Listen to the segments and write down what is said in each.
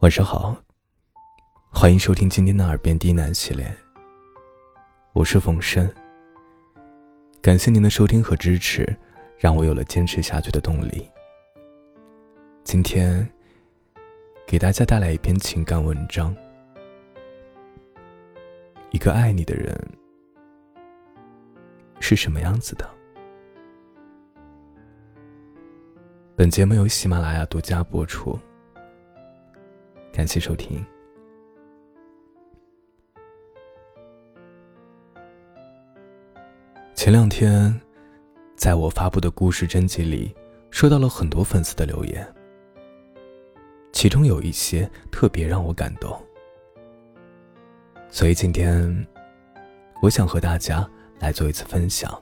晚上好，欢迎收听今天的耳边低喃系列。我是冯生，感谢您的收听和支持，让我有了坚持下去的动力。今天给大家带来一篇情感文章。一个爱你的人是什么样子的？本节目由喜马拉雅独家播出。感谢收听。前两天，在我发布的故事征集里，收到了很多粉丝的留言，其中有一些特别让我感动，所以今天，我想和大家来做一次分享。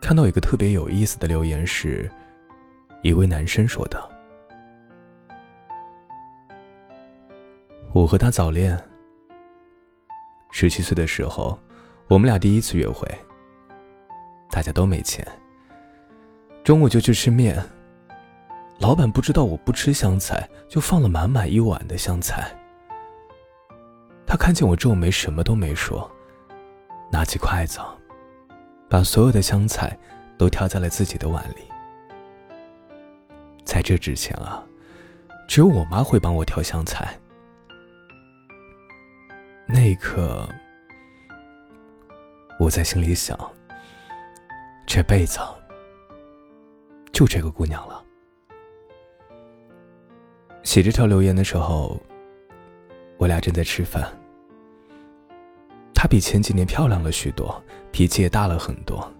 看到一个特别有意思的留言，是一位男生说的。我和他早恋。十七岁的时候，我们俩第一次约会。大家都没钱，中午就去吃面。老板不知道我不吃香菜，就放了满满一碗的香菜。他看见我皱眉，什么都没说，拿起筷子，把所有的香菜都挑在了自己的碗里。在这之前啊，只有我妈会帮我挑香菜。那一刻，我在心里想：这辈子就这个姑娘了。写这条留言的时候，我俩正在吃饭。她比前几年漂亮了许多，脾气也大了很多。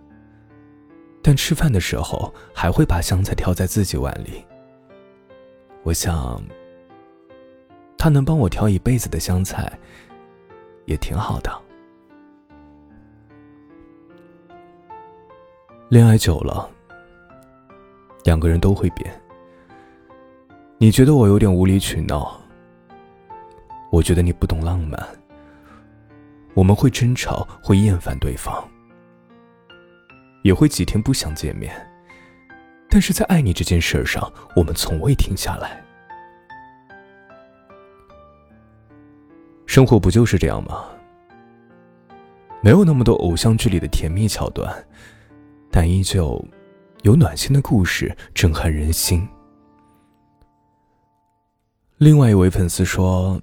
但吃饭的时候还会把香菜挑在自己碗里。我想，她能帮我挑一辈子的香菜。也挺好的。恋爱久了，两个人都会变。你觉得我有点无理取闹，我觉得你不懂浪漫。我们会争吵，会厌烦对方，也会几天不想见面。但是在爱你这件事上，我们从未停下来。生活不就是这样吗？没有那么多偶像剧里的甜蜜桥段，但依旧有暖心的故事震撼人心。另外一位粉丝说：“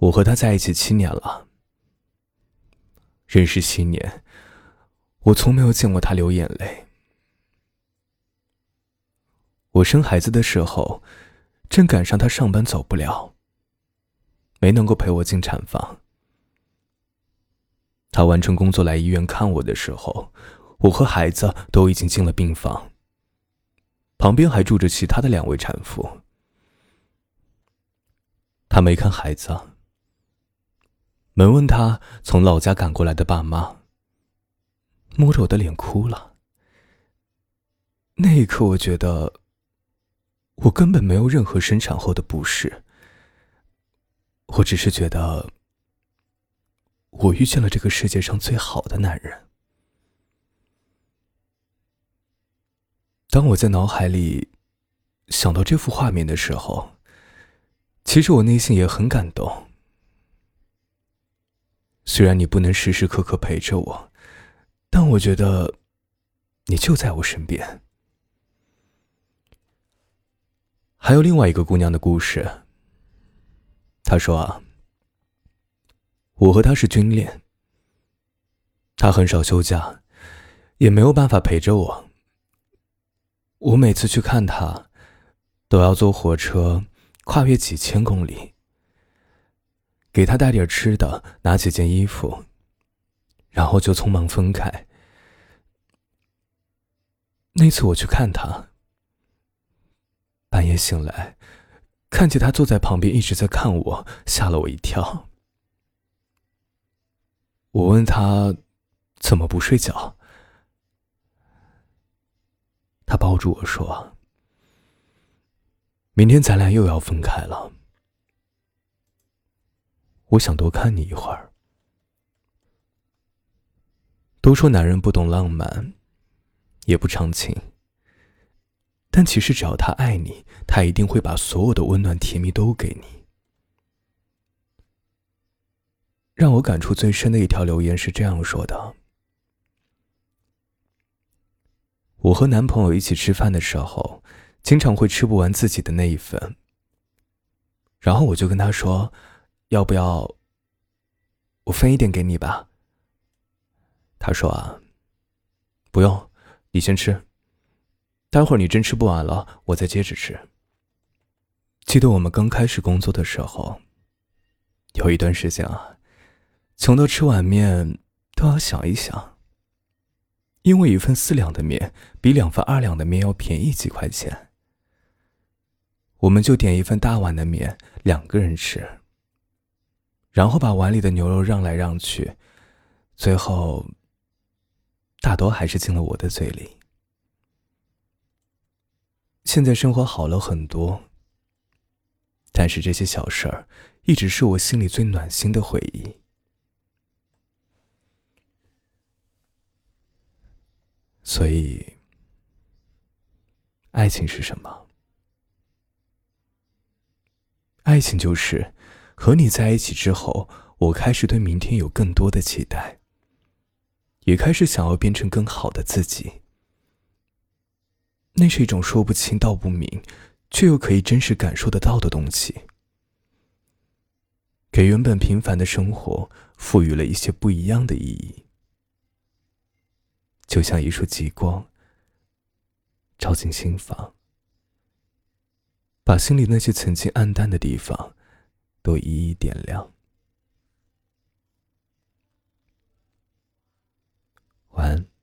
我和他在一起七年了，认识七年，我从没有见过他流眼泪。我生孩子的时候，正赶上他上班走不了。”没能够陪我进产房。他完成工作来医院看我的时候，我和孩子都已经进了病房。旁边还住着其他的两位产妇。他没看孩子，没问他从老家赶过来的爸妈。摸着我的脸哭了。那一刻，我觉得我根本没有任何生产后的不适。我只是觉得，我遇见了这个世界上最好的男人。当我在脑海里想到这幅画面的时候，其实我内心也很感动。虽然你不能时时刻刻陪着我，但我觉得你就在我身边。还有另外一个姑娘的故事。他说：“，我和他是军恋。他很少休假，也没有办法陪着我。我每次去看他，都要坐火车，跨越几千公里。给他带点吃的，拿几件衣服，然后就匆忙分开。那次我去看他，半夜醒来。”看见他坐在旁边一直在看我，吓了我一跳。我问他怎么不睡觉，他抱住我说：“明天咱俩又要分开了，我想多看你一会儿。”都说男人不懂浪漫，也不长情，但其实只要他爱你，他一定会把所有的温暖甜蜜都给你。让我感触最深的一条留言是这样说的：我和男朋友一起吃饭的时候，经常会吃不完自己的那一份。然后我就跟他说：“要不要我分一点给你吧？”他说：“啊，不用，你先吃。”待会儿你真吃不完了，我再接着吃。记得我们刚开始工作的时候，有一段时间啊，穷到吃碗面都要想一想。因为一份四两的面比两份二两的面要便宜几块钱，我们就点一份大碗的面，两个人吃。然后把碗里的牛肉让来让去，最后大多还是进了我的嘴里。现在生活好了很多，但是这些小事儿一直是我心里最暖心的回忆。所以，爱情是什么？爱情就是和你在一起之后，我开始对明天有更多的期待，也开始想要变成更好的自己。那是一种说不清道不明，却又可以真实感受得到的东西，给原本平凡的生活赋予了一些不一样的意义，就像一束极光，照进心房，把心里那些曾经暗淡的地方，都一一点亮。晚安。